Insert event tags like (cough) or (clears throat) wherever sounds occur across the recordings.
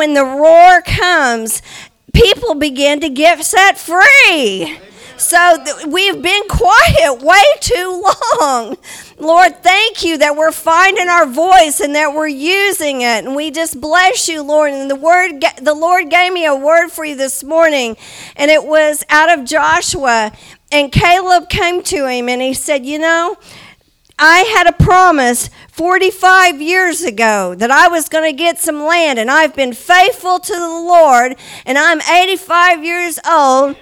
when the roar comes, people begin to get set free. So th- we've been quiet way too long. Lord, thank you that we're finding our voice and that we're using it. And we just bless you, Lord. And the word the Lord gave me a word for you this morning, and it was out of Joshua. And Caleb came to him and he said, "You know, I had a promise 45 years ago that I was going to get some land, and I've been faithful to the Lord, and I'm 85 years old,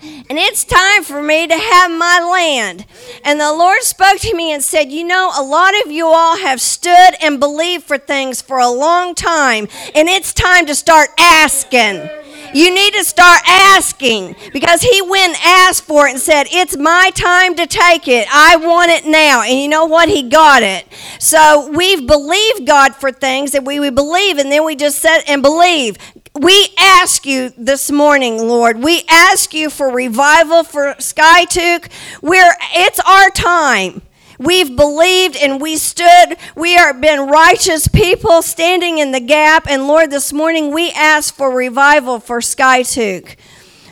and it's time for me to have my land. And the Lord spoke to me and said, You know, a lot of you all have stood and believed for things for a long time, and it's time to start asking. You need to start asking because he went and asked for it and said, It's my time to take it. I want it now. And you know what? He got it. So we've believed God for things that we believe, and then we just said and believe. We ask you this morning, Lord. We ask you for revival for Skiatook. We're it's our time. We've believed and we stood. We are been righteous people standing in the gap. And Lord, this morning we ask for revival for Skiatook.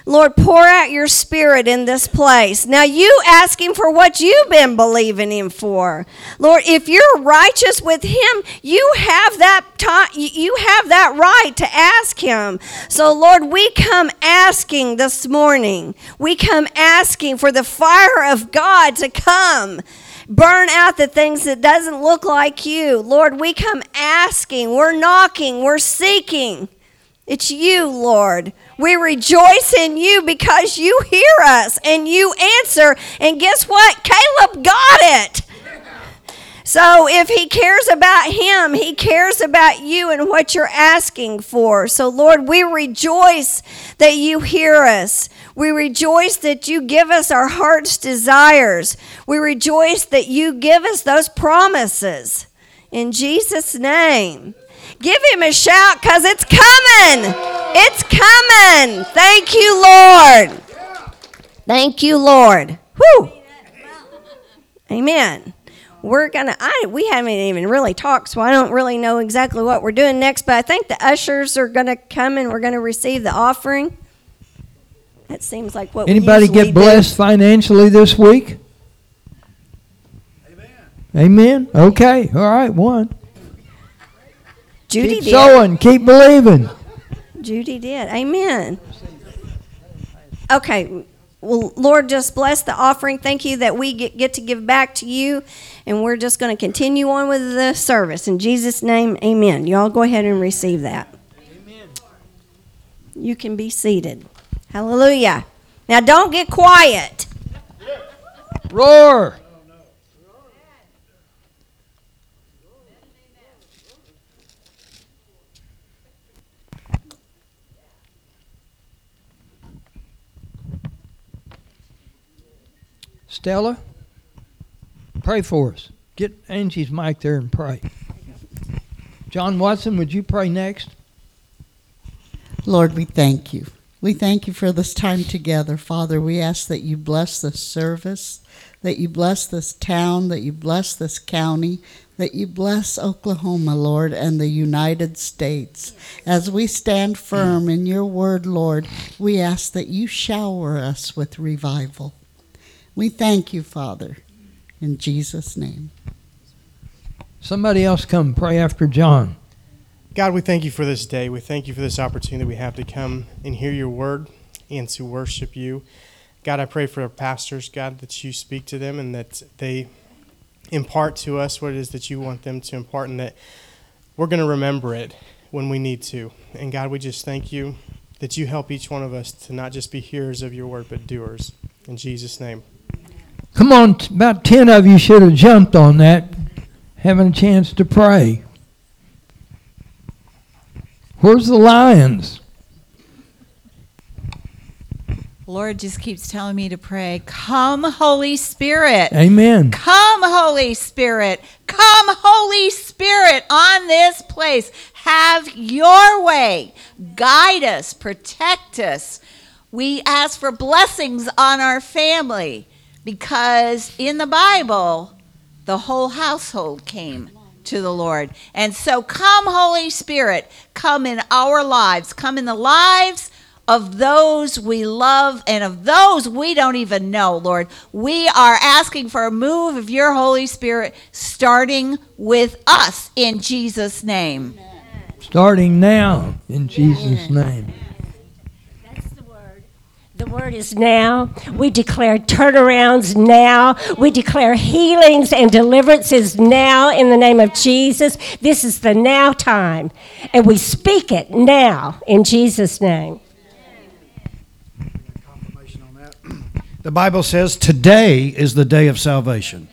Lord, pour out your spirit in this place. Now, you ask him for what you've been believing him for. Lord, if you're righteous with him, you have that you have that right to ask him. So, Lord, we come asking this morning. We come asking for the fire of God to come burn out the things that doesn't look like you. Lord, we come asking, we're knocking, we're seeking. It's you, Lord. We rejoice in you because you hear us and you answer. And guess what? Caleb got it. So if he cares about him, he cares about you and what you're asking for. So, Lord, we rejoice that you hear us. We rejoice that you give us our heart's desires. We rejoice that you give us those promises. In Jesus' name. Give him a shout because it's coming. It's coming. Thank you, Lord. Thank you, Lord. Whew. Amen. We're gonna. I we haven't even really talked, so I don't really know exactly what we're doing next. But I think the ushers are gonna come and we're gonna receive the offering. That seems like what. Anybody get blessed do. financially this week? Amen. Amen. Okay. All right. One. Judy keep did. sowing. Keep believing. Judy did. Amen. Okay. Well, Lord, just bless the offering. Thank you that we get, get to give back to you. And we're just going to continue on with the service. In Jesus' name, amen. Y'all go ahead and receive that. Amen. You can be seated. Hallelujah. Now, don't get quiet. Roar. Stella, pray for us. Get Angie's mic there and pray. John Watson, would you pray next? Lord, we thank you. We thank you for this time together, Father. We ask that you bless this service, that you bless this town, that you bless this county, that you bless Oklahoma, Lord, and the United States. As we stand firm in your word, Lord, we ask that you shower us with revival. We thank you, Father, in Jesus' name. Somebody else come pray after John. God, we thank you for this day. We thank you for this opportunity we have to come and hear your word and to worship you. God, I pray for our pastors, God, that you speak to them and that they impart to us what it is that you want them to impart and that we're going to remember it when we need to. And God, we just thank you that you help each one of us to not just be hearers of your word, but doers. In Jesus' name. Come on, about 10 of you should have jumped on that, having a chance to pray. Where's the lions? Lord just keeps telling me to pray, Come, Holy Spirit. Amen. Come, Holy Spirit. Come, Holy Spirit, on this place. Have your way. Guide us, protect us. We ask for blessings on our family because in the Bible, the whole household came to the Lord. And so, come, Holy Spirit, come in our lives, come in the lives of those we love and of those we don't even know, Lord. We are asking for a move of your Holy Spirit starting with us in Jesus' name. Starting now in Jesus' name. That's the word. Is now. We declare turnarounds now. We declare healings and deliverances now in the name of Jesus. This is the now time. And we speak it now in Jesus' name. confirmation on that. (clears throat) The Bible says today is the day of salvation.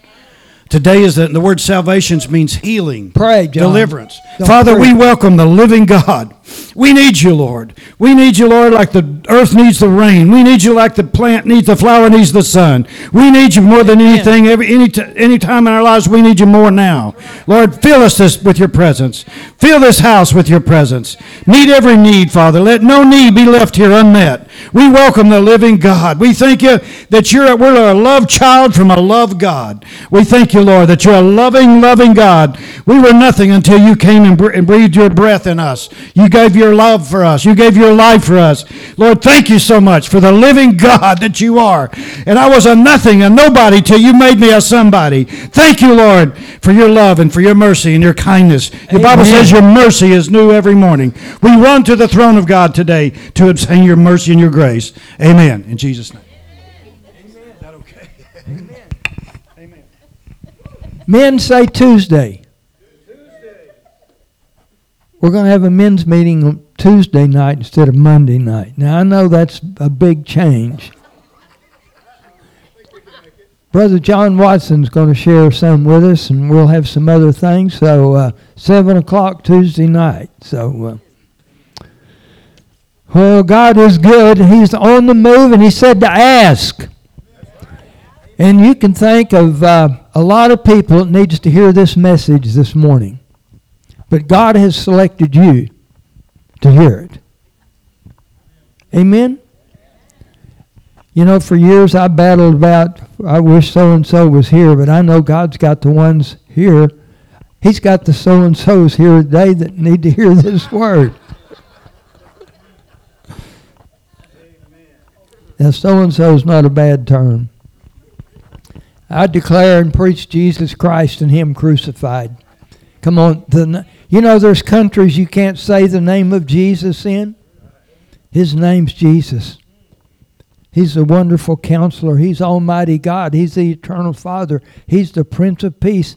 Today is the, the word salvations means healing, Pray, John. deliverance. Don't Father, pray. we welcome the living God. We need you, Lord. We need you, Lord, like the earth needs the rain. We need you like the plant needs the flower needs the sun. We need you more than anything. Every any t- any time in our lives, we need you more now. Lord, fill us this with your presence. Fill this house with your presence. Meet every need, Father. Let no need be left here unmet. We welcome the living God. We thank you that you're we're a loved child from a loved God. We thank you, Lord, that you're a loving, loving God. We were nothing until you came and, br- and breathed your breath in us. You gave your love for us. You gave your life for us. Lord, thank you so much for the living God that you are. And I was a nothing, a nobody, till you made me a somebody. Thank you, Lord, for your love and for your mercy and your kindness. Your Bible says your mercy is new every morning. We run to the throne of God today to obtain your mercy and your grace. Amen. In Jesus' name. Okay. Amen. Amen. Men say Tuesday. We're going to have a men's meeting Tuesday night instead of Monday night. Now, I know that's a big change. Brother John Watson's going to share some with us, and we'll have some other things. So, uh, 7 o'clock Tuesday night. So, uh, well, God is good. He's on the move, and He said to ask. And you can think of uh, a lot of people that needs to hear this message this morning. But God has selected you to hear it. Amen? You know, for years I battled about, I wish so and so was here, but I know God's got the ones here. He's got the so and so's here today that need to hear (laughs) this word. Now, so and so is not a bad term. I declare and preach Jesus Christ and Him crucified. Come on, the, you know there's countries you can't say the name of Jesus in. His name's Jesus. He's the wonderful counselor. He's Almighty God. He's the eternal Father. He's the Prince of Peace.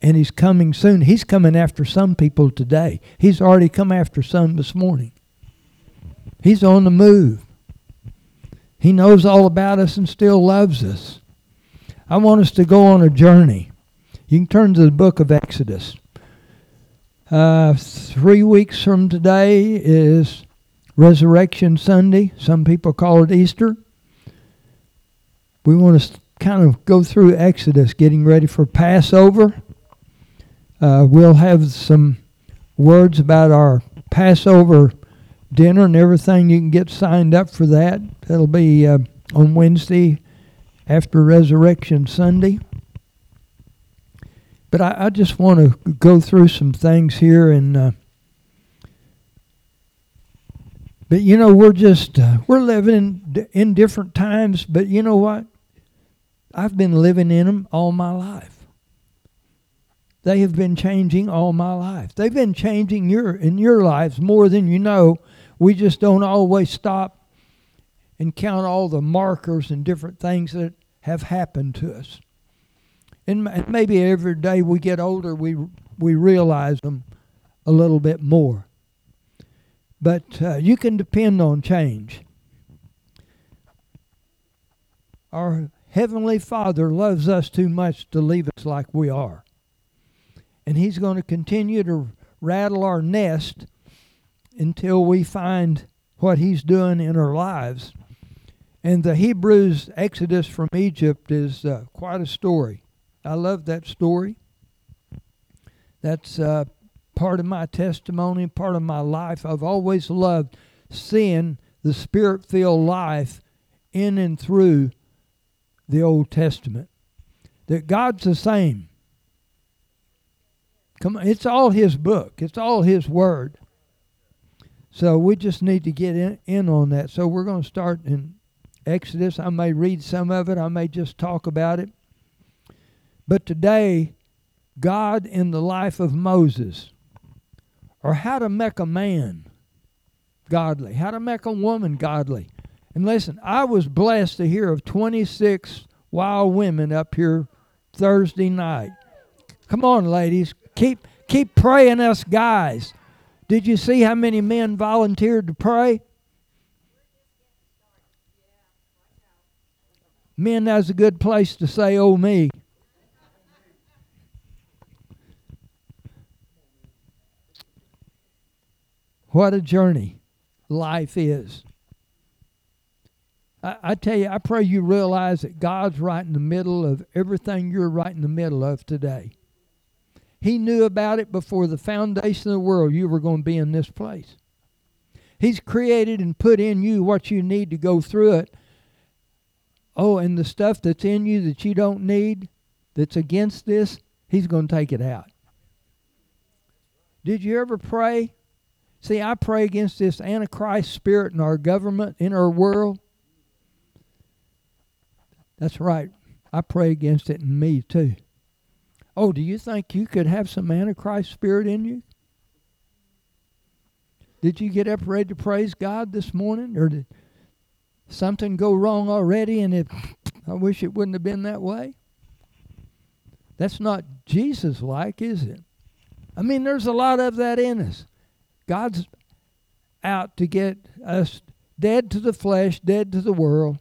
And He's coming soon. He's coming after some people today. He's already come after some this morning. He's on the move. He knows all about us and still loves us. I want us to go on a journey. You can turn to the book of Exodus. Uh, three weeks from today is Resurrection Sunday. Some people call it Easter. We want to kind of go through Exodus, getting ready for Passover. Uh, we'll have some words about our Passover dinner and everything. You can get signed up for that. That'll be uh, on Wednesday after Resurrection Sunday. But I, I just want to go through some things here, and uh, but you know we're just uh, we're living in, in different times. But you know what? I've been living in them all my life. They have been changing all my life. They've been changing your in your lives more than you know. We just don't always stop and count all the markers and different things that have happened to us. And maybe every day we get older, we we realize them a little bit more. But uh, you can depend on change. Our heavenly Father loves us too much to leave us like we are, and He's going to continue to rattle our nest until we find what He's doing in our lives. And the Hebrews Exodus from Egypt is uh, quite a story. I love that story. That's uh, part of my testimony, part of my life. I've always loved seeing the spirit filled life in and through the Old Testament. That God's the same. Come on, it's all His book. It's all His word. So we just need to get in, in on that. So we're going to start in Exodus. I may read some of it. I may just talk about it. But today, God in the life of Moses, or how to make a man godly, how to make a woman godly. And listen, I was blessed to hear of 26 wild women up here Thursday night. Come on, ladies, keep keep praying us guys. Did you see how many men volunteered to pray? Men, that's a good place to say, oh, me. What a journey life is. I, I, tell you, I pray you realize that God's right in the middle of everything you're right in the middle of today. He knew about it before the foundation of the world you were going to be in this place. He's created and put in you what you need to go through it. Oh, and the stuff that's in you that you don't need, that's against this, He's going to take it out. Did you ever pray? See, I pray against this Antichrist spirit in our government, in our world. That's right. I pray against it in me too. Oh, do you think you could have some Antichrist spirit in you? Did you get up ready to praise God this morning? Or did something go wrong already and it I wish it wouldn't have been that way? That's not Jesus like, is it? I mean, there's a lot of that in us. God's out to get us dead to the flesh, dead to the world,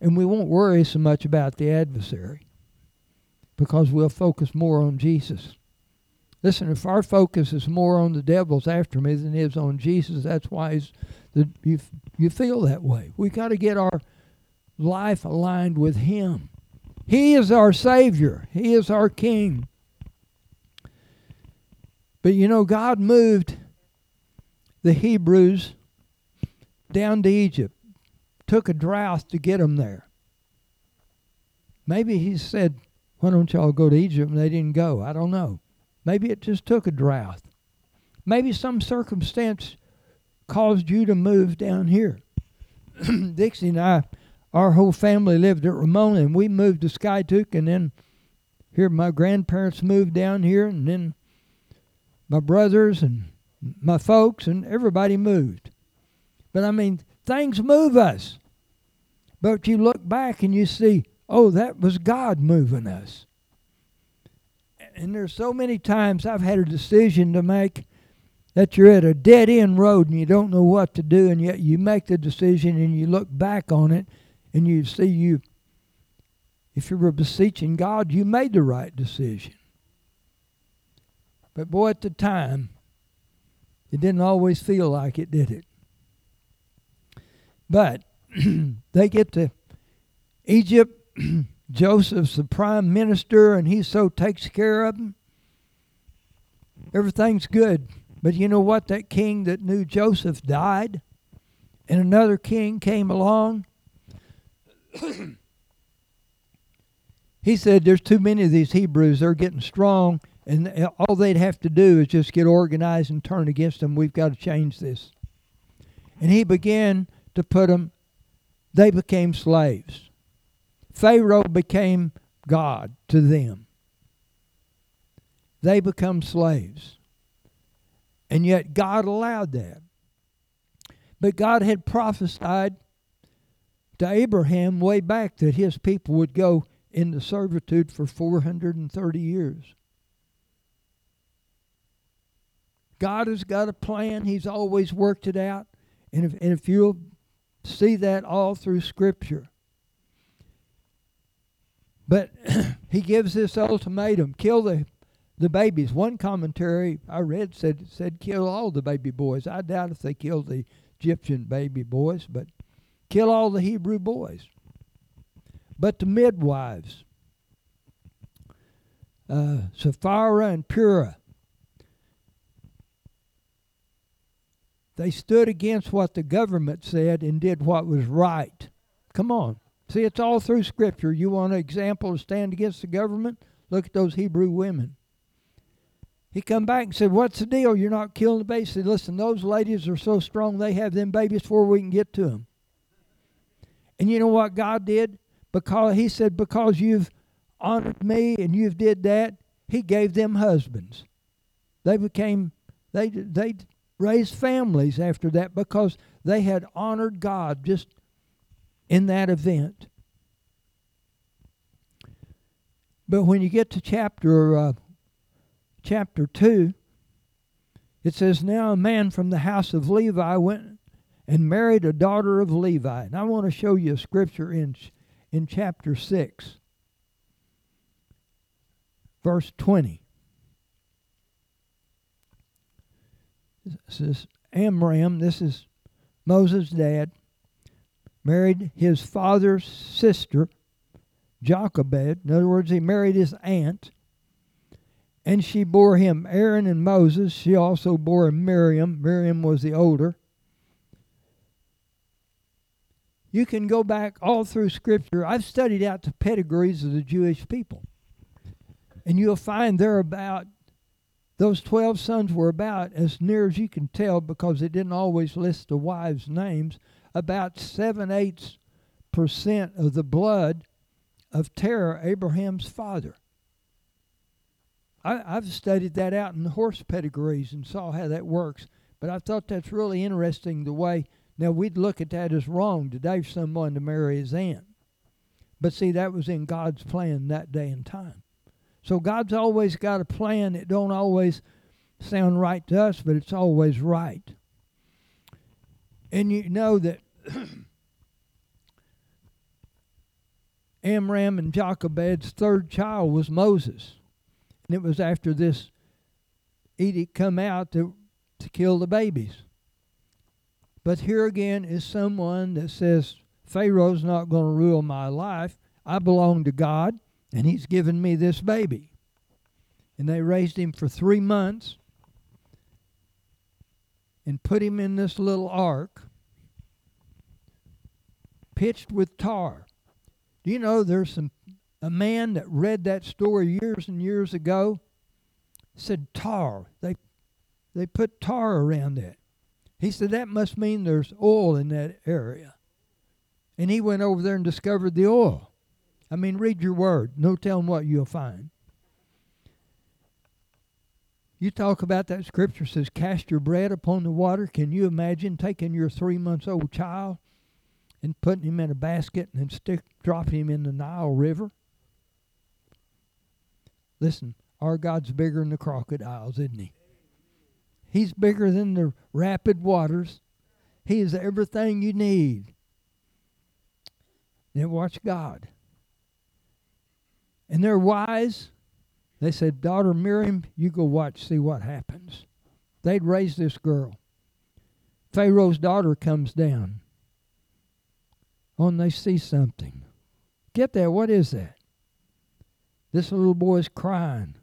and we won't worry so much about the adversary because we'll focus more on Jesus. Listen, if our focus is more on the devil's after me than it is on Jesus, that's why the, you, you feel that way. we got to get our life aligned with Him. He is our Savior, He is our King. But you know, God moved the Hebrews down to Egypt, took a drought to get them there. Maybe He said, why don't y'all go to Egypt? And they didn't go. I don't know. Maybe it just took a drought. Maybe some circumstance caused you to move down here. (clears throat) Dixie and I, our whole family lived at Ramona, and we moved to Skiatook, and then here my grandparents moved down here, and then my brothers and my folks, and everybody moved. But I mean, things move us. But you look back and you see oh, that was God moving us. And there's so many times I've had a decision to make that you're at a dead end road and you don't know what to do, and yet you make the decision and you look back on it and you see you, if you were beseeching God, you made the right decision. But boy, at the time, it didn't always feel like it, did it? But (clears throat) they get to Egypt (clears throat) Joseph's the prime minister and he so takes care of them. Everything's good. But you know what? That king that knew Joseph died, and another king came along. (clears throat) he said, There's too many of these Hebrews. They're getting strong, and uh, all they'd have to do is just get organized and turn against them. We've got to change this. And he began to put them, they became slaves. Pharaoh became God to them. They become slaves. And yet God allowed that. But God had prophesied to Abraham way back that his people would go into servitude for 430 years. God has got a plan. He's always worked it out. And if, and if you'll see that all through Scripture, but (clears throat) he gives this ultimatum kill the, the babies. One commentary I read said, said kill all the baby boys. I doubt if they killed the Egyptian baby boys, but kill all the Hebrew boys. But the midwives, uh, Sapphira and Purah, they stood against what the government said and did what was right. Come on. See, it's all through Scripture. You want an example to stand against the government? Look at those Hebrew women. He come back and said, What's the deal? You're not killing the babies. He said, Listen, those ladies are so strong they have them babies before we can get to them. And you know what God did? Because he said, Because you've honored me and you've did that, he gave them husbands. They became they they raised families after that because they had honored God just in that event. But when you get to chapter uh, chapter 2, it says, Now a man from the house of Levi went and married a daughter of Levi. And I want to show you a scripture in, in chapter 6, verse 20. This is Amram, this is Moses' dad, married his father's sister, Jochebed. In other words, he married his aunt. And she bore him Aaron and Moses. She also bore him Miriam. Miriam was the older. You can go back all through Scripture. I've studied out the pedigrees of the Jewish people. And you'll find they're about, those 12 sons were about, as near as you can tell, because it didn't always list the wives' names, about 7 eighths percent of the blood of Terah, Abraham's father. I, I've studied that out in the horse pedigrees and saw how that works. But I thought that's really interesting the way. Now, we'd look at that as wrong today for someone to marry his aunt. But see, that was in God's plan that day and time. So God's always got a plan. It don't always sound right to us, but it's always right. And you know that (clears throat) Amram and Jochebed's third child was Moses. And it was after this edict come out to, to kill the babies. But here again is someone that says, Pharaoh's not going to rule my life. I belong to God, and He's given me this baby. And they raised him for three months and put him in this little ark pitched with tar. Do you know there's some a man that read that story years and years ago said tar. They they put tar around it. He said that must mean there's oil in that area. And he went over there and discovered the oil. I mean, read your word. No telling what you'll find. You talk about that scripture says, Cast your bread upon the water. Can you imagine taking your three months old child and putting him in a basket and then stick dropping him in the Nile River? Listen, our God's bigger than the crocodiles, isn't he? He's bigger than the rapid waters. He is everything you need. Now watch God. And they're wise. They said, Daughter Miriam, you go watch, see what happens. They'd raise this girl. Pharaoh's daughter comes down. Oh, and they see something. Get that. What is that? This little boy's crying,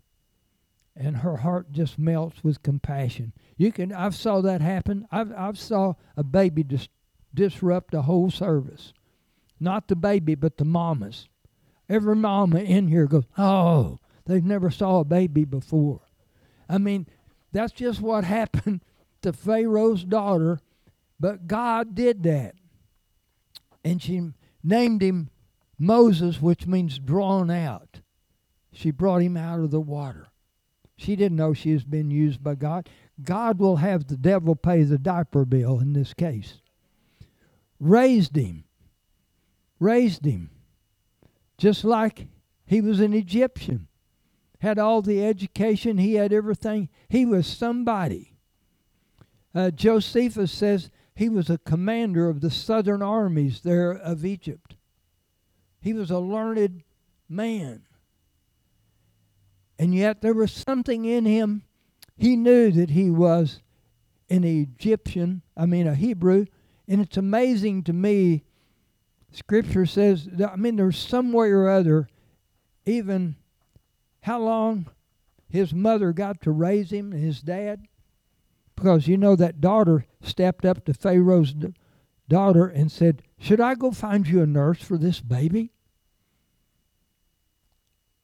and her heart just melts with compassion. You can. I've saw that happen. I've I've saw a baby dis, disrupt a whole service. Not the baby, but the mamas. Every mama in here goes, "Oh, they've never saw a baby before." I mean, that's just what happened (laughs) to Pharaoh's daughter, but God did that, and she named him Moses, which means drawn out. She brought him out of the water. She didn't know she was being used by God. God will have the devil pay the diaper bill in this case. Raised him. Raised him. Just like he was an Egyptian. Had all the education, he had everything. He was somebody. Uh, Josephus says he was a commander of the southern armies there of Egypt. He was a learned man. And yet there was something in him. He knew that he was an Egyptian, I mean a Hebrew. And it's amazing to me, Scripture says, that, I mean, there's some way or other, even how long his mother got to raise him and his dad. Because you know that daughter stepped up to Pharaoh's daughter and said, Should I go find you a nurse for this baby?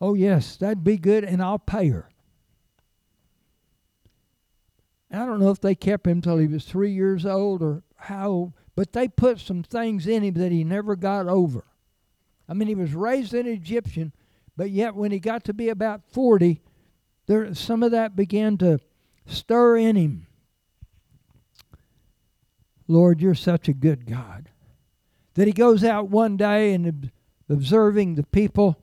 Oh, yes, that'd be good, and I'll pay her. I don't know if they kept him till he was three years old or how, but they put some things in him that he never got over. I mean, he was raised an Egyptian, but yet when he got to be about 40, there some of that began to stir in him. Lord, you're such a good God. That he goes out one day and observing the people,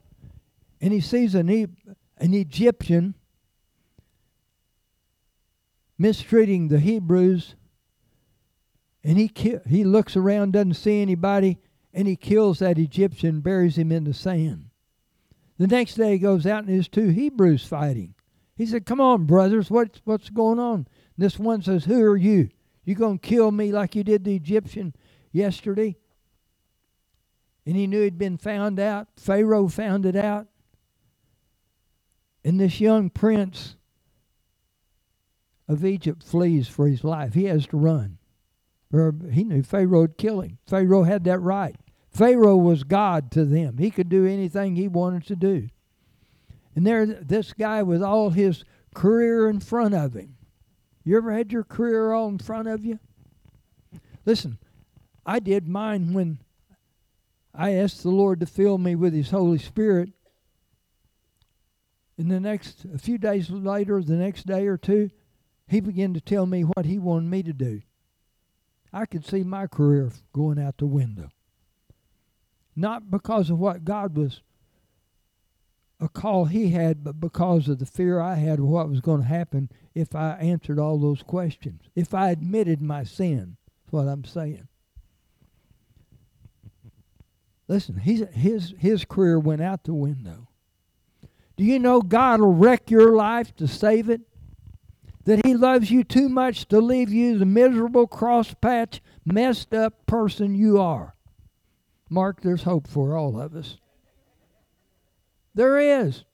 and he sees an, an Egyptian mistreating the Hebrews, and he he looks around, doesn't see anybody, and he kills that Egyptian, buries him in the sand. The next day he goes out and there's two Hebrews fighting. He said, "Come on, brothers, what's what's going on?" And This one says, "Who are you? You gonna kill me like you did the Egyptian yesterday?" And he knew he'd been found out. Pharaoh found it out. And this young prince of Egypt flees for his life. He has to run. He knew Pharaoh would kill him. Pharaoh had that right. Pharaoh was God to them. He could do anything he wanted to do. And there, this guy with all his career in front of him. You ever had your career all in front of you? Listen, I did mine when I asked the Lord to fill me with His Holy Spirit. And the next, a few days later, the next day or two, He began to tell me what He wanted me to do. I could see my career going out the window. Not because of what God was, a call He had, but because of the fear I had of what was going to happen if I answered all those questions. If I admitted my sin, that's what I'm saying. Listen, he's, his, his career went out the window. Do you know God will wreck your life to save it? That He loves you too much to leave you the miserable, cross patch, messed up person you are. Mark, there's hope for all of us. There is.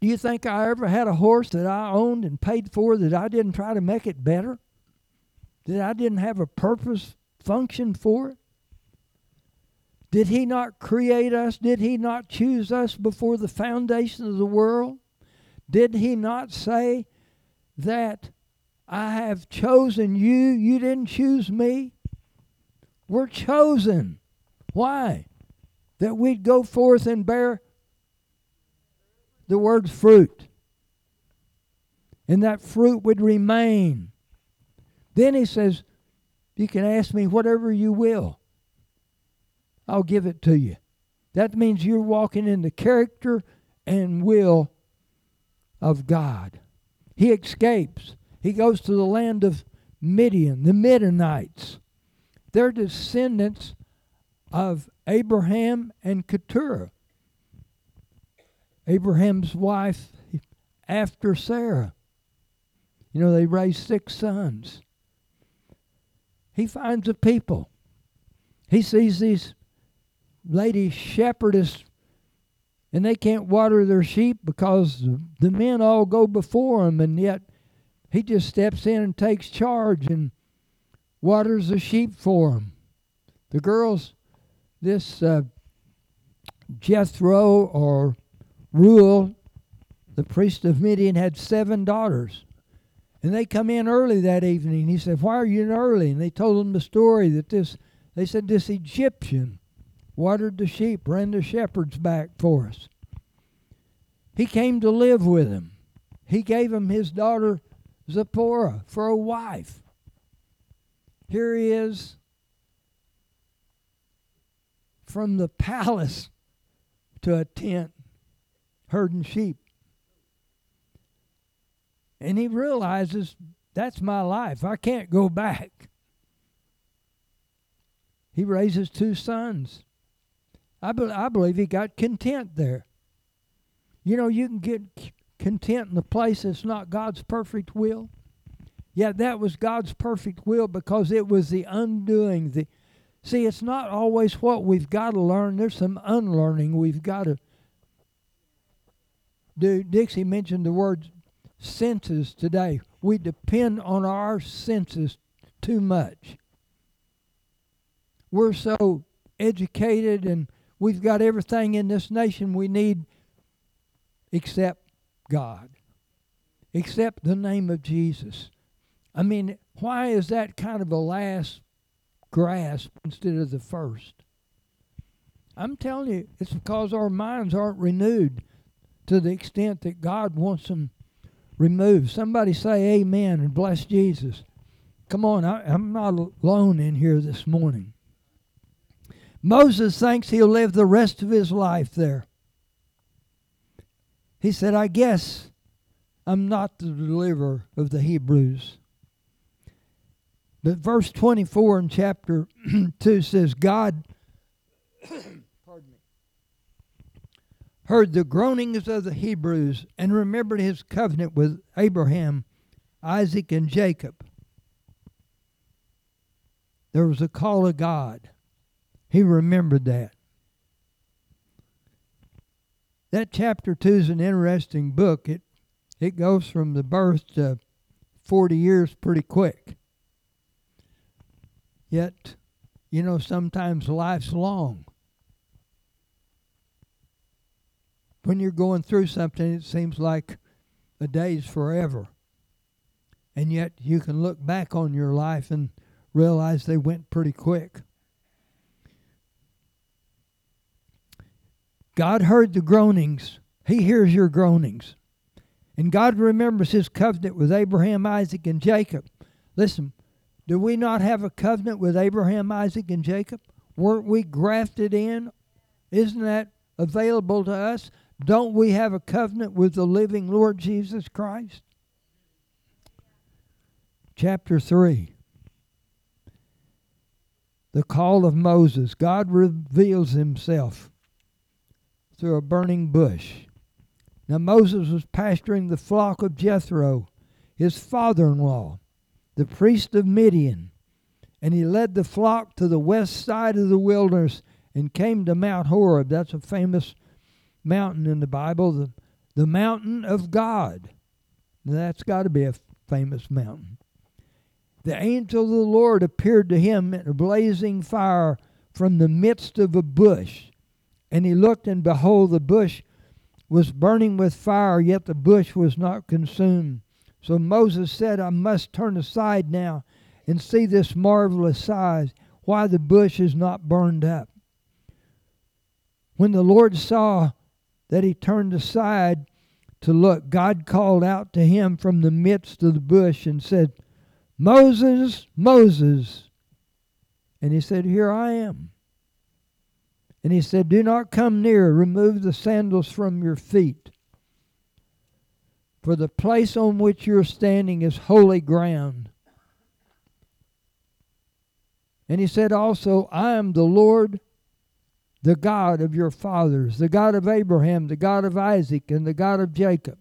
Do you think I ever had a horse that I owned and paid for that I didn't try to make it better? That I didn't have a purpose, function for it? Did he not create us? Did he not choose us before the foundation of the world? Did he not say that I have chosen you? You didn't choose me. We're chosen. Why? That we'd go forth and bear the word fruit. And that fruit would remain. Then he says, You can ask me whatever you will. I'll give it to you. That means you're walking in the character and will of God. He escapes. He goes to the land of Midian, the Midianites. They're descendants of Abraham and Keturah. Abraham's wife after Sarah. You know, they raised six sons. He finds a people. He sees these lady shepherdess and they can't water their sheep because the men all go before him and yet he just steps in and takes charge and waters the sheep for them the girls this uh, jethro or Reuel the priest of midian had seven daughters. And they come in early that evening. He said why are you in early? And they told him the story that this they said this egyptian watered the sheep, ran the shepherds back for us. He came to live with him. He gave him his daughter Zipporah for a wife. Here he is from the palace to a tent herding sheep. And he realizes that's my life. I can't go back. He raises two sons. I, be, I believe he got content there. You know, you can get content in a place that's not God's perfect will. Yeah, that was God's perfect will because it was the undoing. The see, it's not always what we've got to learn. There's some unlearning we've got to do. Dixie mentioned the word senses today. We depend on our senses too much. We're so educated and We've got everything in this nation we need except God. except the name of Jesus. I mean, why is that kind of a last grasp instead of the first? I'm telling you, it's because our minds aren't renewed to the extent that God wants them removed. Somebody say amen and bless Jesus. Come on, I, I'm not alone in here this morning. Moses thinks he'll live the rest of his life there. He said, I guess I'm not the deliverer of the Hebrews. But verse 24 in chapter (clears throat) 2 says, God (coughs) pardon me, heard the groanings of the Hebrews and remembered his covenant with Abraham, Isaac, and Jacob. There was a call of God. He remembered that. That chapter 2 is an interesting book. It it goes from the birth to 40 years pretty quick. Yet, you know, sometimes life's long. When you're going through something, it seems like a day's forever. And yet you can look back on your life and realize they went pretty quick. God heard the groanings. He hears your groanings. And God remembers his covenant with Abraham, Isaac, and Jacob. Listen, do we not have a covenant with Abraham, Isaac, and Jacob? Weren't we grafted in? Isn't that available to us? Don't we have a covenant with the living Lord Jesus Christ? Chapter 3 The call of Moses. God reveals himself through a burning bush. Now Moses was pasturing the flock of Jethro, his father in law, the priest of Midian. And he led the flock to the west side of the wilderness and came to Mount Horeb. That's a famous mountain in the Bible, the, the mountain of God. Now that's got to be a famous mountain. The angel of the Lord appeared to him in a blazing fire from the midst of a bush. And he looked, and behold, the bush was burning with fire, yet the bush was not consumed. So Moses said, I must turn aside now and see this marvelous size, why the bush is not burned up. When the Lord saw that he turned aside to look, God called out to him from the midst of the bush and said, Moses, Moses. And he said, Here I am. And he said, Do not come near, remove the sandals from your feet. For the place on which you're standing is holy ground. And he said also, I am the Lord, the God of your fathers, the God of Abraham, the God of Isaac, and the God of Jacob.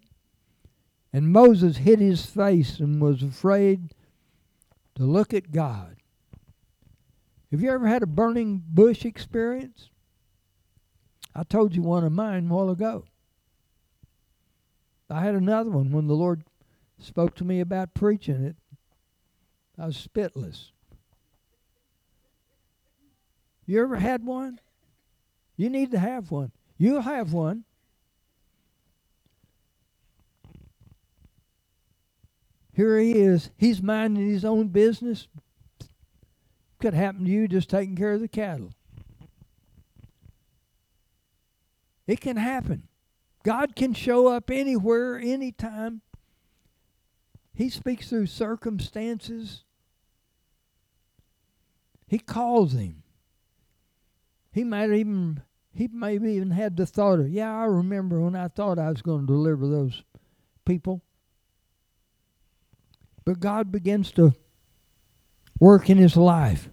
And Moses hid his face and was afraid to look at God. Have you ever had a burning bush experience? I told you one of mine a while ago. I had another one when the Lord spoke to me about preaching it. I was spitless. You ever had one? You need to have one. You'll have one. Here he is. He's minding his own business. Could happen to you just taking care of the cattle. It can happen. God can show up anywhere, anytime. He speaks through circumstances. He calls him. He might even he maybe even had the thought of, yeah, I remember when I thought I was going to deliver those people. But God begins to work in his life.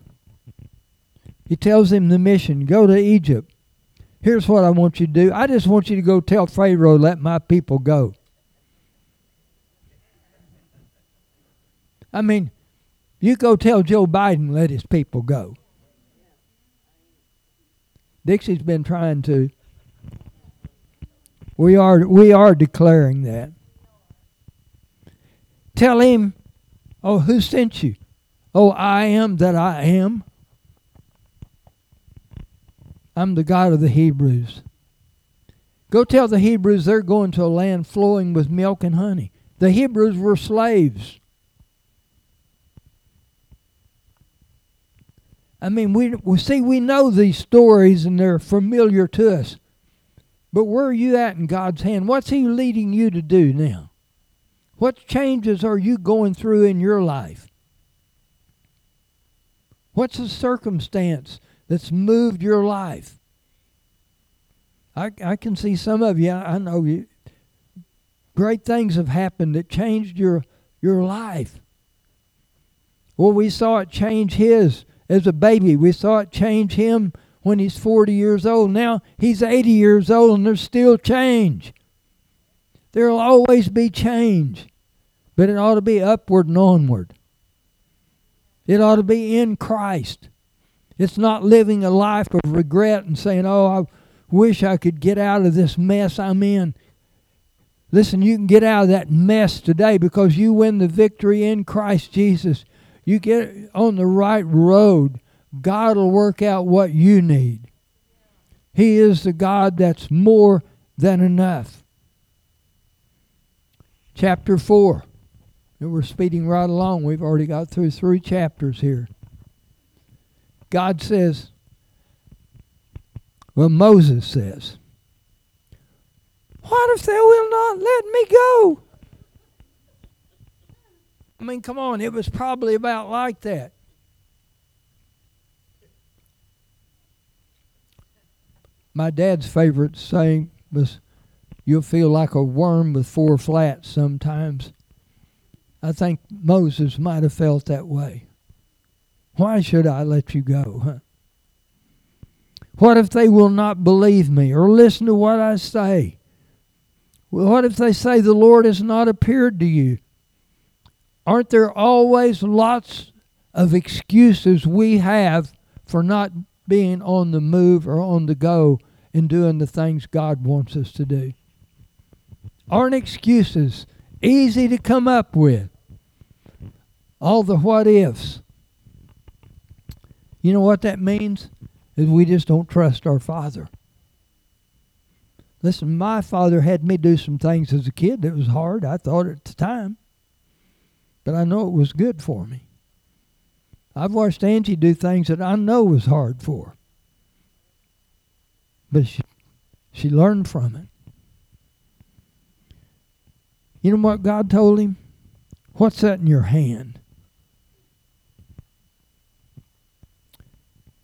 He tells him the mission go to Egypt. Here's what I want you to do. I just want you to go tell Pharaoh, let my people go. I mean, you go tell Joe Biden, let his people go. Dixie's been trying to. We are we are declaring that. Tell him, oh, who sent you? Oh, I am that I am. I'm the God of the Hebrews. Go tell the Hebrews they're going to a land flowing with milk and honey. The Hebrews were slaves. I mean, we, we see we know these stories and they're familiar to us. But where are you at in God's hand? What's He leading you to do now? What changes are you going through in your life? What's the circumstance that's moved your life? I, I can see some of you, I know you, great things have happened that changed your, your life. Well, we saw it change his as a baby. We saw it change him when he's 40 years old. Now he's 80 years old and there's still change. There'll always be change, but it ought to be upward and onward. It ought to be in Christ. It's not living a life of regret and saying, oh, I wish I could get out of this mess I'm in. Listen, you can get out of that mess today because you win the victory in Christ Jesus. You get on the right road, God will work out what you need. He is the God that's more than enough. Chapter 4. We're speeding right along. We've already got through three chapters here. God says, well, Moses says, What if they will not let me go? I mean, come on, it was probably about like that. My dad's favorite saying was, You'll feel like a worm with four flats sometimes. I think Moses might have felt that way. Why should I let you go? What if they will not believe me or listen to what I say? What if they say the Lord has not appeared to you? Aren't there always lots of excuses we have for not being on the move or on the go and doing the things God wants us to do? Aren't excuses easy to come up with? All the what ifs. You know what that means? Is we just don't trust our Father. Listen, my father had me do some things as a kid that was hard. I thought at the time but I know it was good for me. I've watched Angie do things that I know was hard for her. But she, she learned from it. You know what God told him? What's that in your hand?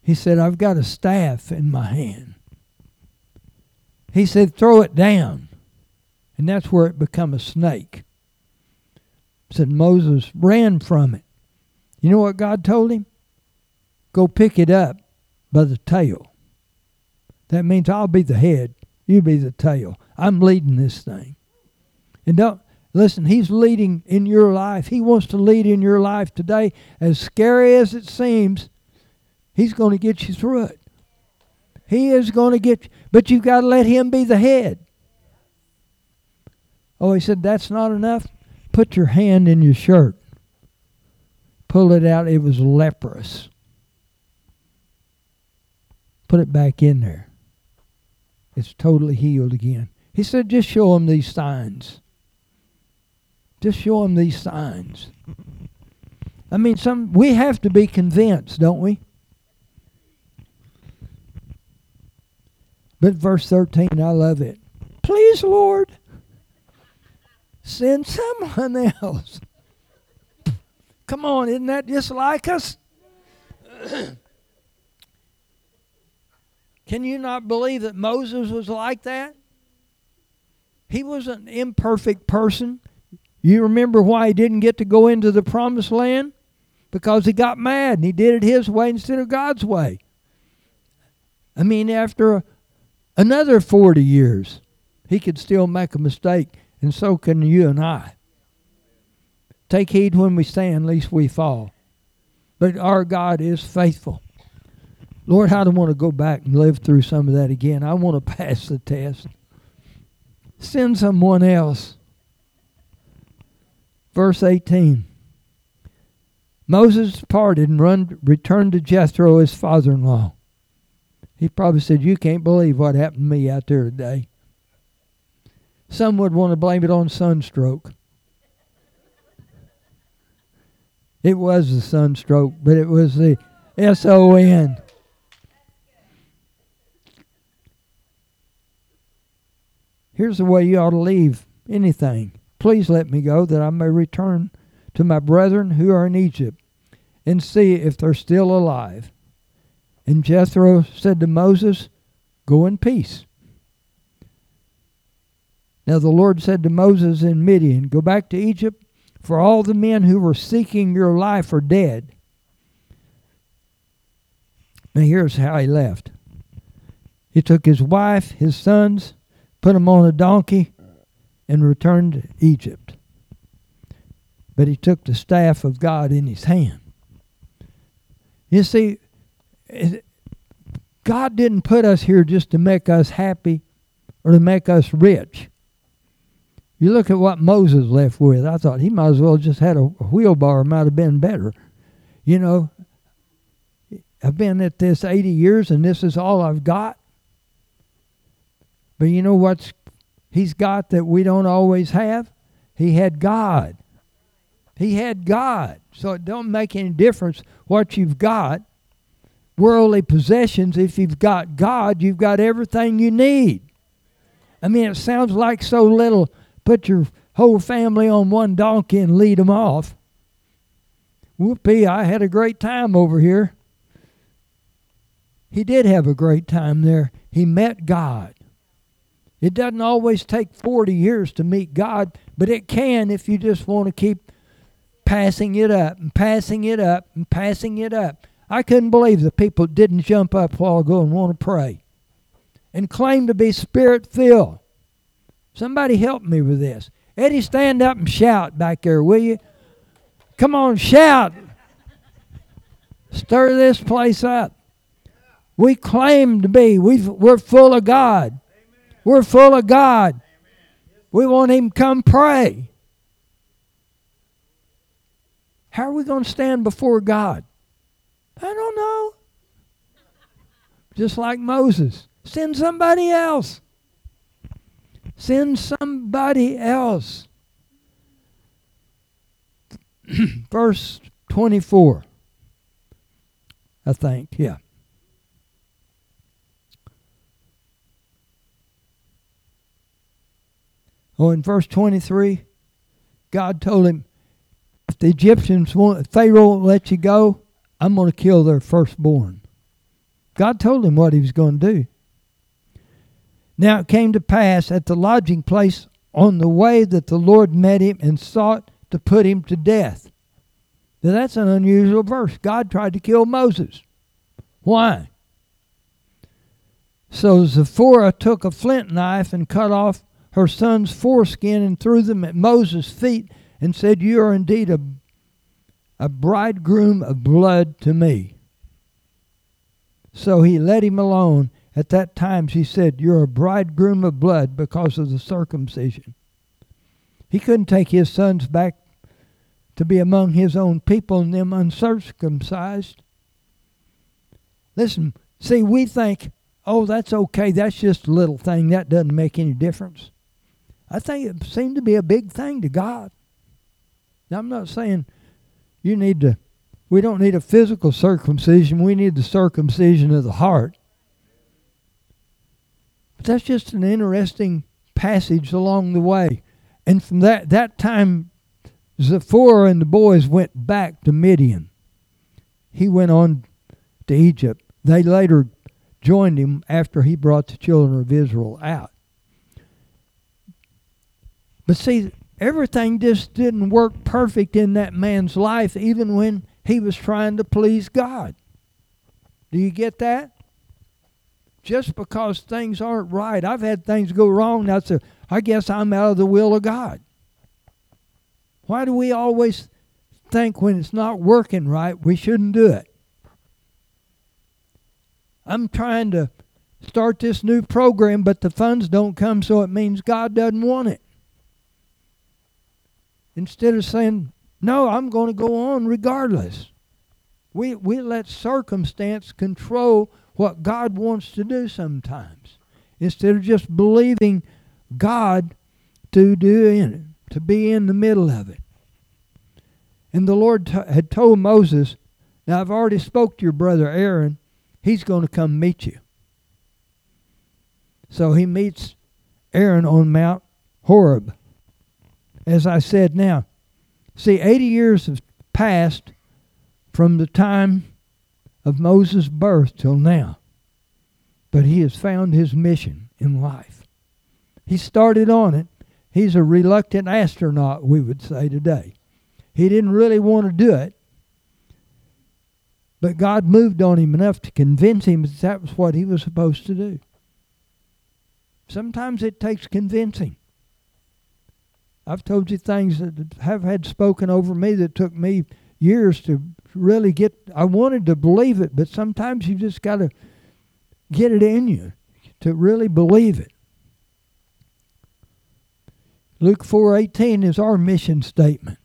He said, I've got a staff in my hand. He said, throw it down. And that's where it become a snake said Moses ran from it. You know what God told him? Go pick it up by the tail. That means I'll be the head, you be the tail. I'm leading this thing. And don't listen, he's leading in your life. He wants to lead in your life today. As scary as it seems, he's going to get you through it. He is going to get you, but you've got to let him be the head. Oh, he said that's not enough put your hand in your shirt. Pull it out. It was leprous. Put it back in there. It's totally healed again. He said, just show him these signs. Just show him these signs. I mean, some we have to be convinced, don't we? But verse 13, I love it. Please, Lord, Send someone (laughs) else. Come on, isn't that just like us? (clears throat) Can you not believe that Moses was like that? He was an imperfect person. You remember why he didn't get to go into the promised land? Because he got mad and he did it his way instead of God's way. I mean, after another 40 years, he could still make a mistake and so can you and I. Take heed when we stand, lest we fall. But our God is faithful. Lord, I don't want to go back and live through some of that again. I want to (laughs) pass the test. Send someone else. Verse 18. Moses parted and run, returned to Jethro, his father in law. He probably said, You can't believe what happened to me out there today. Some would want to blame it on sunstroke. It was the sunstroke, but it was the S O N. Here's the way you ought to leave anything. Please let me go that I may return to my brethren who are in Egypt and see if they're still alive. And Jethro said to Moses, Go in peace. Now the Lord said to Moses in Midian, Go back to Egypt, for all the men who were seeking your life are dead. Now here's how he left. He took his wife, his sons, put them on a donkey, and returned to Egypt. But he took the staff of God in his hand. You see, God didn't put us here just to make us happy or to make us rich. You look at what Moses left with. I thought he might as well just had a, wheelbarrow. Might have been better. You know, I've been at this 80 years and this is all I've got. But you know what's he's got that we don't always have? He had God. He had God. So it don't make any difference what you've got. Worldly possessions, if you've got God, you've got everything you need. I mean, it sounds like so little. Put your whole family on one donkey and lead them off. Whoopee, I had a great time over here. He did have a great time there. He met God. It doesn't always take 40 years to meet God, but it can if you just want to keep passing it up and passing it up and passing it up. I couldn't believe the people didn't jump up while ago and want to pray and claim to be spirit filled. Somebody help me with this. Eddie, stand up and shout back there, will you? Come on, shout. Stir this place up. We claim to be. we we're full of God. We're full of God. We want Him come pray. How are we going to stand before God? I don't know. Just like Moses. Send somebody else. Send somebody else. (clears throat) Verse 24, I think. Yeah. Oh, in verse 23, God told him, if the Egyptians want, Pharaoh won't let you go, I'm going to kill their firstborn. God told him what he was going to do. Now it came to pass at the lodging place on the way that the Lord met him and sought to put him to death. Now that's an unusual verse. God tried to kill Moses. Why? So Zipporah took a flint knife and cut off her son's foreskin and threw them at Moses' feet and said, You are indeed a, a bridegroom of blood to me. So he let him alone. At that time she said, You're a bridegroom of blood because of the circumcision. He couldn't take his sons back to be among his own people and them uncircumcised. Listen, see, we think, oh, that's okay. That's just a little thing. That doesn't make any difference. I think it seemed to be a big thing to God. Now, I'm not saying you need to, we don't need a physical circumcision, we need the circumcision of the heart. But that's just an interesting passage along the way. And from that, that time, Zipporah and the boys went back to Midian. He went on to Egypt. They later joined him after he brought the children of Israel out. But see, everything just didn't work perfect in that man's life, even when he was trying to please God. Do you get that? Just because things aren't right, I've had things go wrong. That's a, I guess I'm out of the will of God. Why do we always think when it's not working right, we shouldn't do it? I'm trying to start this new program, but the funds don't come, so it means God doesn't want it instead of saying, No, I'm going to go on regardless. We, we let circumstance control what God wants to do sometimes instead of just believing God to do in it, to be in the middle of it. And the Lord t- had told Moses, Now I've already spoke to your brother Aaron. He's going to come meet you. So he meets Aaron on Mount Horeb. As I said now, see, 80 years have passed from the time of Moses' birth till now. But he has found his mission in life. He started on it. He's a reluctant astronaut, we would say today. He didn't really want to do it. But God moved on him enough to convince him that that was what he was supposed to do. Sometimes it takes convincing. I've told you things that have had spoken over me that took me years to really get. I wanted to believe it, but sometimes you just got to get it in you to really believe it. Luke 4:18 is our mission statement.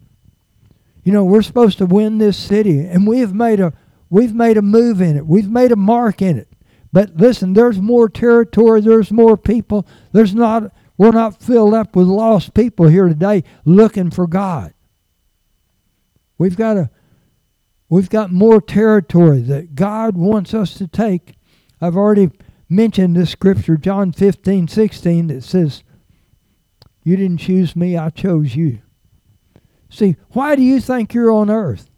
You know, we're supposed to win this city and we have made a we've made a move in it. We've made a mark in it. But listen, there's more territory, there's more people. There's not we're not filled up with lost people here today looking for God. We've got a we've got more territory that God wants us to take. I've already mentioned this scripture, John 15, 16, that says, You didn't choose me, I chose you. See, why do you think you're on earth?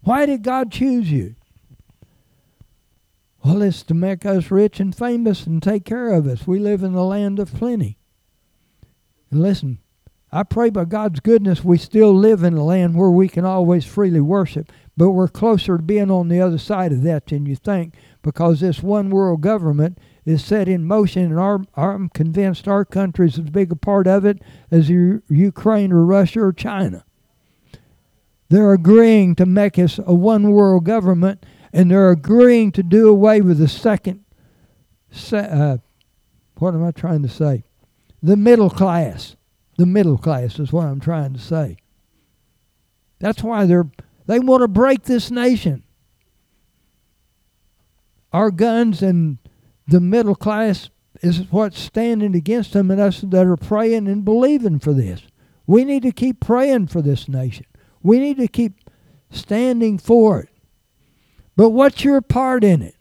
Why did God choose you? Well, it's to make us rich and famous and take care of us. We live in the land of plenty. And listen, I pray by God's goodness we still live in a land where we can always freely worship, but we're closer to being on the other side of that than you think because this one world government is set in motion, and our, I'm convinced our country is as big a part of it as Ukraine or Russia or China. They're agreeing to make us a one world government, and they're agreeing to do away with the second, uh, what am I trying to say? The middle class. The middle class is what I'm trying to say. That's why they're they want to break this nation. Our guns and the middle class is what's standing against them and us that are praying and believing for this. We need to keep praying for this nation. We need to keep standing for it. But what's your part in it?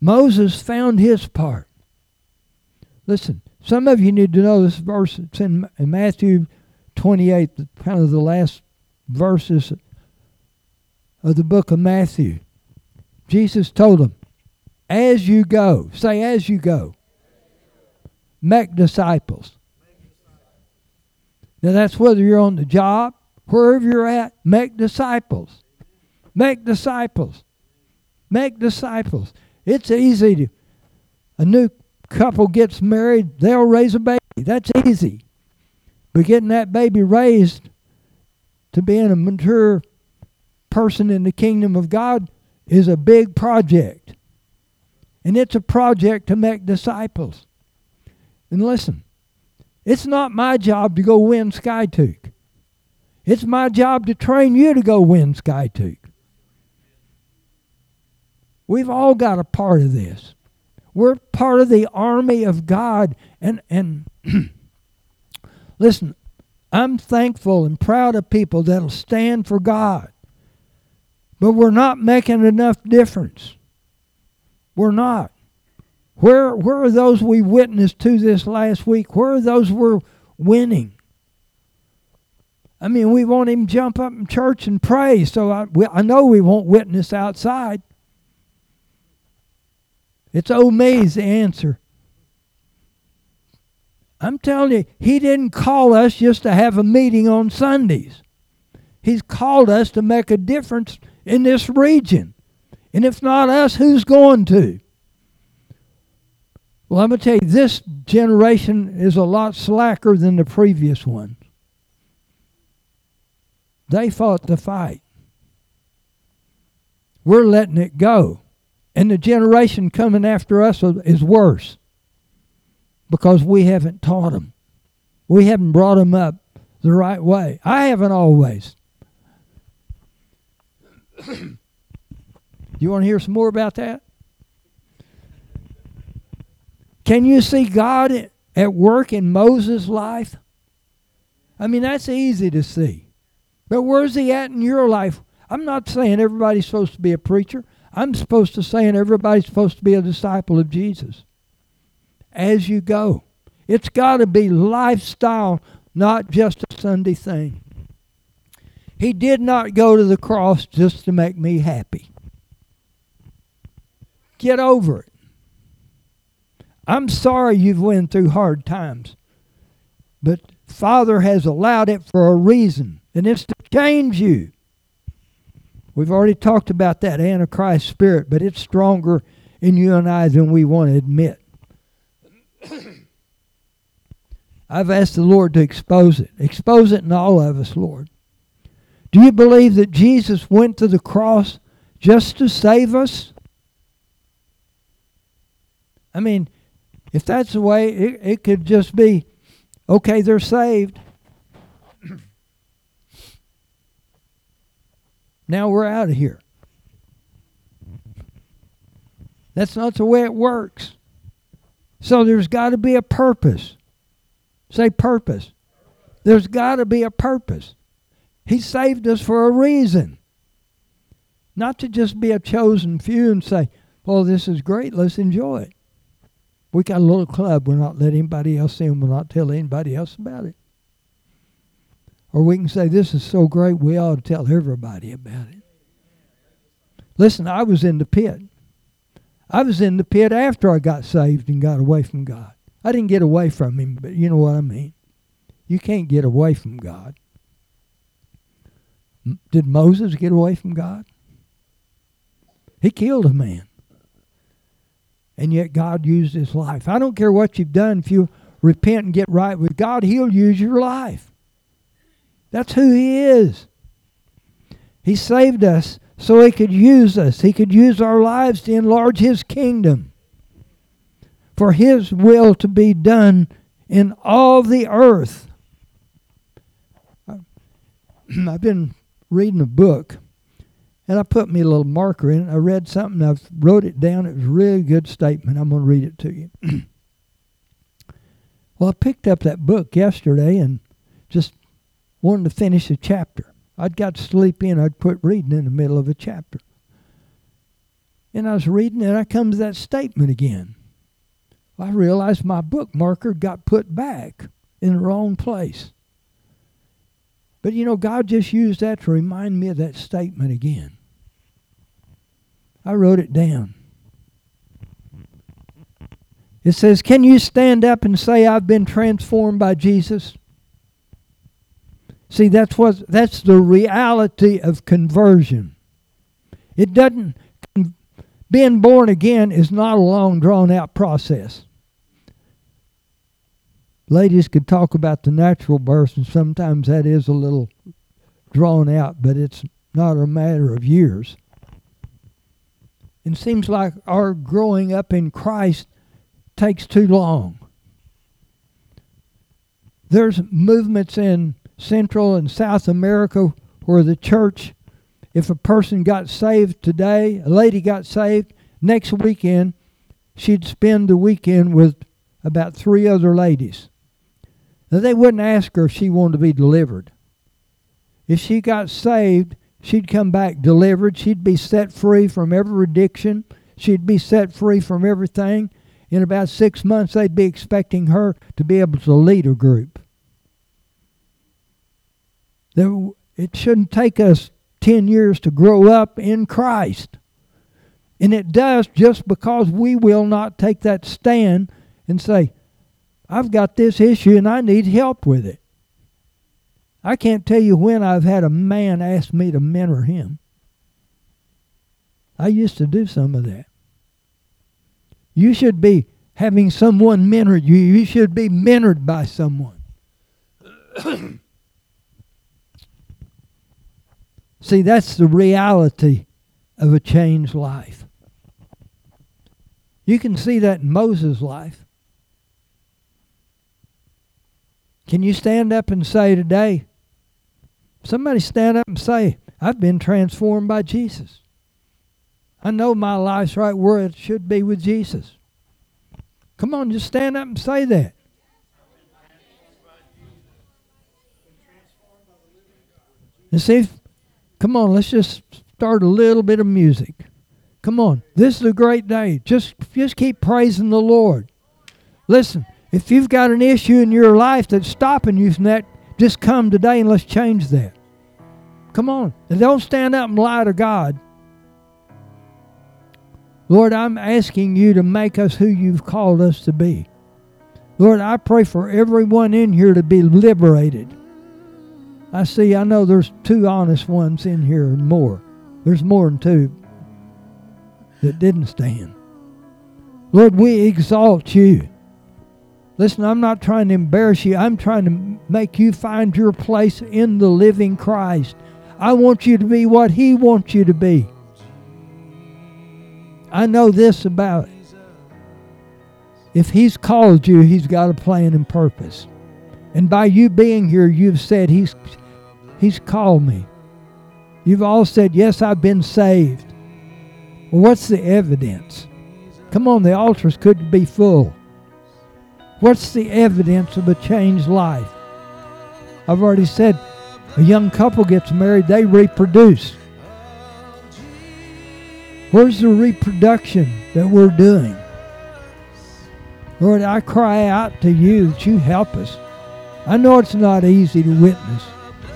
Moses found his part. Listen, some of you need to know this verse. It's in, Matthew 28, kind of the last verses of the book of Matthew. Jesus told them, as you go, say, as you go, make disciples. Now, that's whether you're on the job, wherever you're at, make disciples. Make disciples. Make disciples. It's easy to, a new couple gets married, they'll raise a baby. That's easy. But getting that baby raised to being a mature person in the kingdom of God is a big project. And it's a project to make disciples. And listen, it's not my job to go win Skiatook. It's my job to train you to go win Skiatook. We've all got a part of this. We're part of the army of God. And, and (clears throat) listen, I'm thankful and proud of people that'll stand for God. But we're not making enough difference. We're not. Where, where are those we witnessed to this last week? Where are those we're winning? I mean, we won't even jump up in church and pray, so I, we, I know we won't witness outside. It's me's answer. I'm telling you, he didn't call us just to have a meeting on Sundays. He's called us to make a difference in this region. And if not us, who's going to? Well, I'm going to tell you, this generation is a lot slacker than the previous one. They fought the fight. We're letting it go. And the generation coming after us is worse because we haven't taught them. We haven't brought them up the right way. I haven't always. (coughs) you want to hear some more about that? Can you see God at work in Moses' life? I mean, that's easy to see. But where's he at in your life? I'm not saying everybody's supposed to be a preacher. I'm supposed to say, and everybody's supposed to be a disciple of Jesus. As you go. It's got to be lifestyle, not just a Sunday thing. He did not go to the cross just to make me happy. Get over it. I'm sorry you've went through hard times. But Father has allowed it for a reason, and it's to change you. We've already talked about that Antichrist spirit, but it's stronger in you and I than we want to admit. (clears throat) I've asked the Lord to expose it. Expose it in all of us, Lord. Do you believe that Jesus went to the cross just to save us? I mean, if that's the way, it, it could just be okay, they're saved. Now we're out of here. That's not the way it works. So there's got to be a purpose. Say purpose. There's got to be a purpose. He saved us for a reason. Not to just be a chosen few and say, well, this is great, let's enjoy it. We got a little club, we're not letting anybody else in, we'll not tell anybody else about it. Or we can say, this is so great, we ought to tell everybody about it. Listen, I was in the pit. I was in the pit after I got saved and got away from God. I didn't get away from him, but you know what I mean. You can't get away from God. Did Moses get away from God? He killed a man. And yet God used his life. I don't care what you've done. If you repent and get right with God, he'll use your life. That's who he is. He saved us so he could use us. He could use our lives to enlarge his kingdom for his will to be done in all the earth. (clears throat) I've been reading a book and I put me a little marker in it. I read something, I wrote it down. It was a really good statement. I'm going to read it to you. (clears throat) well, I picked up that book yesterday and just wanted to finish a chapter. I'd got to sleep in. I'd put reading in the middle of a chapter. And I was reading and I come to that statement again. I realized my bookmarker got put back in the wrong place. But you know, God just used that to remind me of that statement again. I wrote it down. It says, Can you stand up and say, I've been transformed by Jesus? See, that's what that's the reality of conversion. It doesn't being born again is not a long drawn out process ladies could talk about the natural birth, and sometimes that is a little drawn out, but it's not a matter of years. It seems like our growing up in Christ takes too long. There's movements in Central and South America where the church, if a person got saved today, a lady got saved, next weekend, she'd spend the weekend with about three other ladies. Now, they wouldn't ask her if she wanted to be delivered. If she got saved, she'd come back delivered. She'd be set free from every addiction. She'd be set free from everything. In about six months, they'd be expecting her to be able to lead a group. There, it shouldn't take us 10 years to grow up in Christ. And it does just because we will not take that stand and say, I've got this issue and I need help with it. I can't tell you when I've had a man ask me to mentor him. I used to do some of that. You should be having someone mentor you. You should be mentored by someone. (coughs) See, that's the reality of a changed life. You can see that in Moses' life. Can you stand up and say today, somebody stand up and say, I've been transformed by Jesus. I know my life's right where it should be with Jesus. Come on, just stand up and say that. And see if, come on, let's just start a little bit of music. Come on. This is a great day. Just just keep praising the Lord. Listen, if you've got an issue in your life that's stopping you from that, just come today and let's change that. Come on. And don't stand up and lie to God. Lord, I'm asking you to make us who you've called us to be. Lord, I pray for everyone in here to be liberated. I see, I know there's two honest ones in here and more. There's more than two that didn't stand. Lord, we exalt you. Listen, I'm not trying to embarrass you. I'm trying to make you find your place in the living Christ. I want you to be what He wants you to be. I know this about it. If He's called you, He's got a plan and purpose. And by you being here, you've said, He's, he's called me. You've all said, Yes, I've been saved. Well, what's the evidence? Come on, the altars could be full. What's the evidence of a changed life? I've already said a young couple gets married, they reproduce. Where's the reproduction that we're doing? Lord, I cry out to you that you help us. I know it's not easy to witness.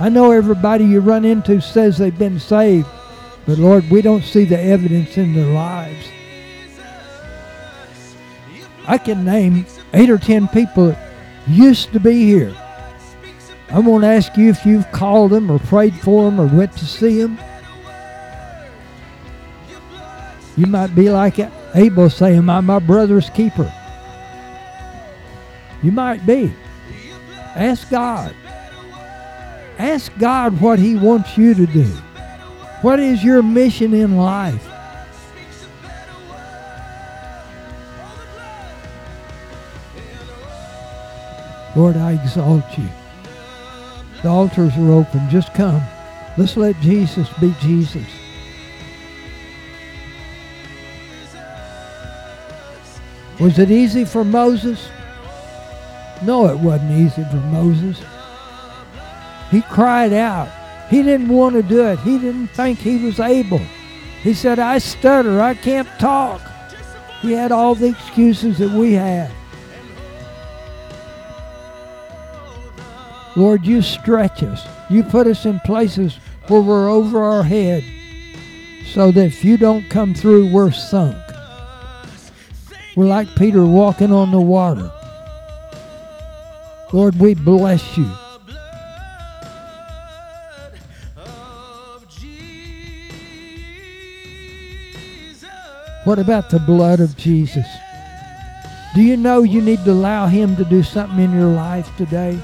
I know everybody you run into says they've been saved, but Lord, we don't see the evidence in their lives. I can name eight or ten people that used to be here. I won't ask you if you've called them or prayed for them or went to see them. You might be like Abel saying, I'm my brother's keeper. You might be. Ask God. Ask God what He wants you to do. What is your mission in life? Lord, I exalt you. The altars are open. Just come. Let's let Jesus be Jesus. Was it easy for Moses? No, it wasn't easy for Moses. He cried out. He didn't want to do it. He didn't think he was able. He said, I stutter. I can't talk. He had all the excuses that we have. Lord, you stretch us. You put us in places where we're over our head so that if you don't come through, we're sunk. We're like Peter walking on the water. Lord, we bless you. What about the blood of Jesus? Do you know you need to allow Him to do something in your life today?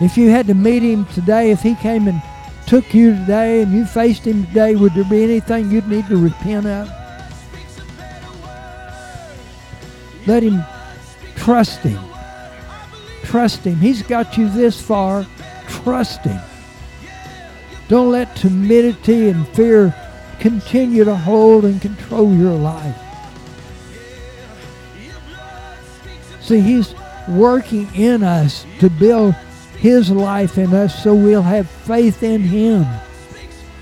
If you had to meet Him today, if He came and took you today and you faced Him today, would there be anything you'd need to repent of? Let Him trust Him. Trust Him. He's got you this far. Trust Him. Don't let timidity and fear continue to hold and control your life. See, He's working in us to build His life in us so we'll have faith in Him,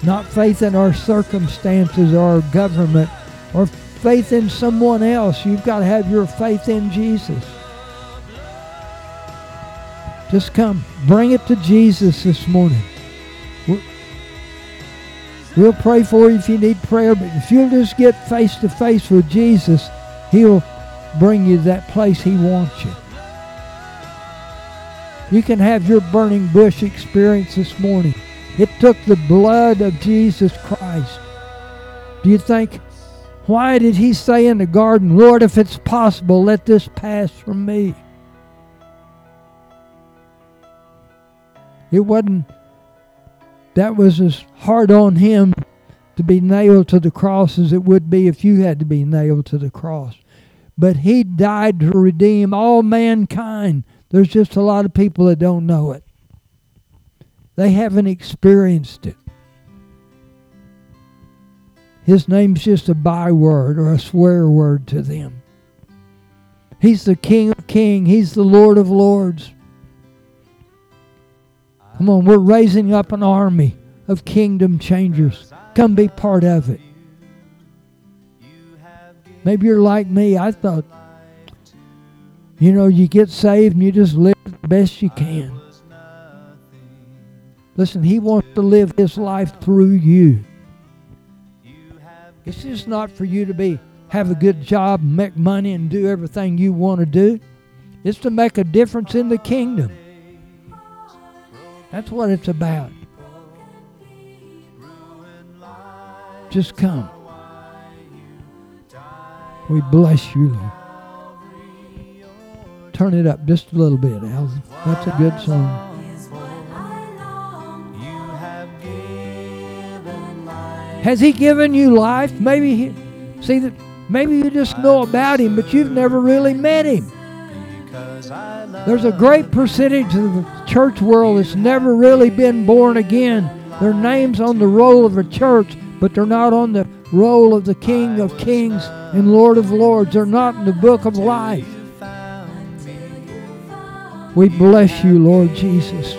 not faith in our circumstances or our government or faith in someone else. You've got to have your faith in Jesus. Just come. Bring it to Jesus this morning. We'll pray for you if you need prayer, but if you'll just get face to face with Jesus, He'll bring you to that place He wants you. You can have your burning bush experience this morning. It took the blood of Jesus Christ. Do you think, why did He say in the garden, Lord, if it's possible, let this pass from me? It wasn't that was as hard on him to be nailed to the cross as it would be if you had to be nailed to the cross. But he died to redeem all mankind. There's just a lot of people that don't know it. They haven't experienced it. His name's just a byword or a swear word to them. He's the King of Kings. He's the Lord of Lords. Come on, we're raising up an army of kingdom changers. Come be part of it. Maybe you're like me. I thought, you know, you get saved and you just live the best you can. Listen, He wants to live His life through you. It's just not for you to be have a good job, make money, and do everything you want to do. It's to make a difference in the kingdom. That's what it's about. Just come. We bless you. Turn it up just a little bit. That's a good song. Has he given you life? Maybe he, see that maybe you just know about him, but you've never really met him. There's a great percentage of the church world that's never really been born again. Their names on the roll of a church, but they're not on the roll of the King of Kings and Lord of Lords. They're not in the book of life. We bless you, Lord Jesus.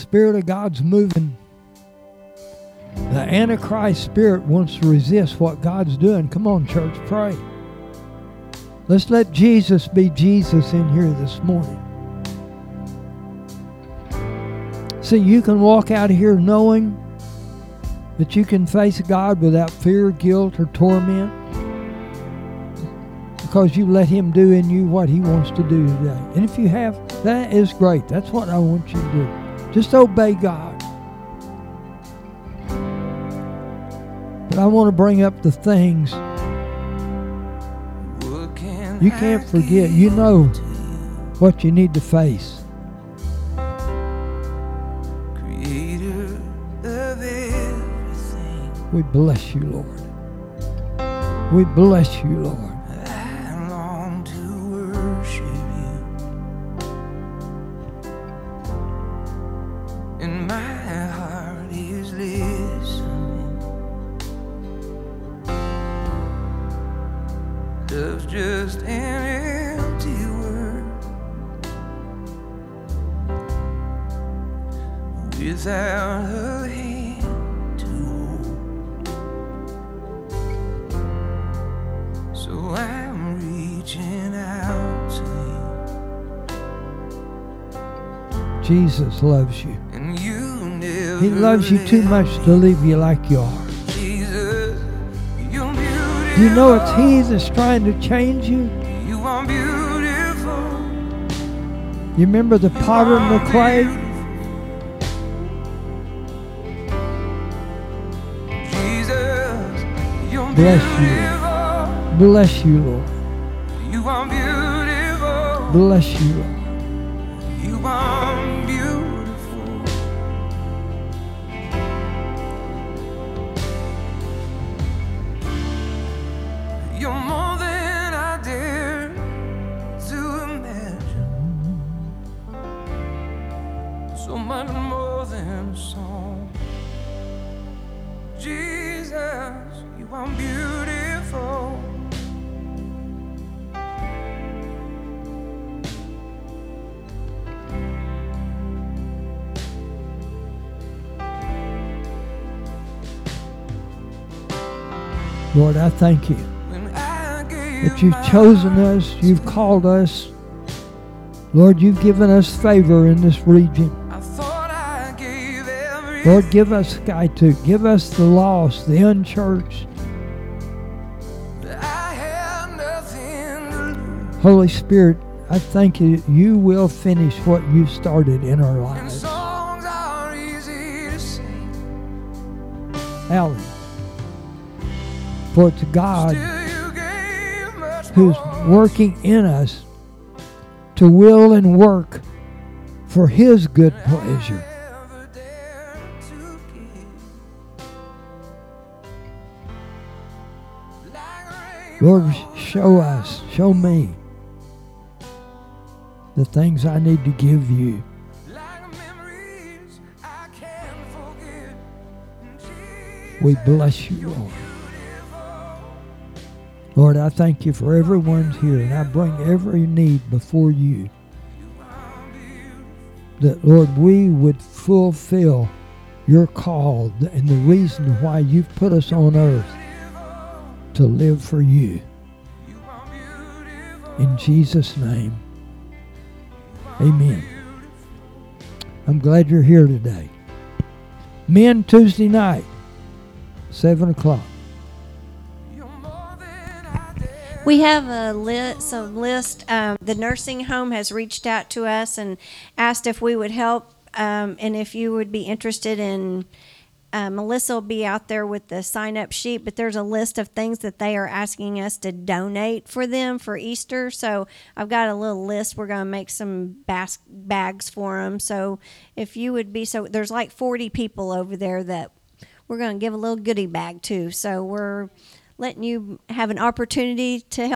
Spirit of God's moving. The Antichrist spirit wants to resist what God's doing. Come on, church, pray. Let's let Jesus be Jesus in here this morning. See, you can walk out of here knowing that you can face God without fear, guilt, or torment because you let Him do in you what He wants to do today. And if you have, that is great. That's what I want you to do. Just obey God. But I want to bring up the things you can't forget. You know what you need to face. We bless you, Lord. We bless you, Lord. Jesus loves you. you, and you. He loves you too much to leave you like you are. Jesus, you know it's He that's trying to change you? You are beautiful. You remember the potter and the clay? Jesus, Bless you. Bless you, Lord. You are beautiful. Bless you, Lord. Lord, I thank you that you've chosen us, you've called us. Lord, you've given us favor in this region. Lord, give us Sky 2. Give us the lost, the unchurched. To. Holy Spirit, I thank you. You will finish what you started in our lives. to. Alan. For it's God who's working in us to will and work for his good pleasure. Lord, show us, show me the things I need to give you. We bless you, Lord. Lord, I thank you for everyone's here, and I bring every need before you. That, Lord, we would fulfill your call and the reason why you've put us on earth to live for you. In Jesus' name, amen. I'm glad you're here today. Men, Tuesday night, 7 o'clock. We have a list, some list. Um, the nursing home has reached out to us and asked if we would help um, and if you would be interested in. Uh, Melissa will be out there with the sign up sheet, but there's a list of things that they are asking us to donate for them for Easter. So I've got a little list. We're going to make some bas- bags for them. So if you would be so, there's like 40 people over there that we're going to give a little goodie bag to. So we're letting you have an opportunity to help.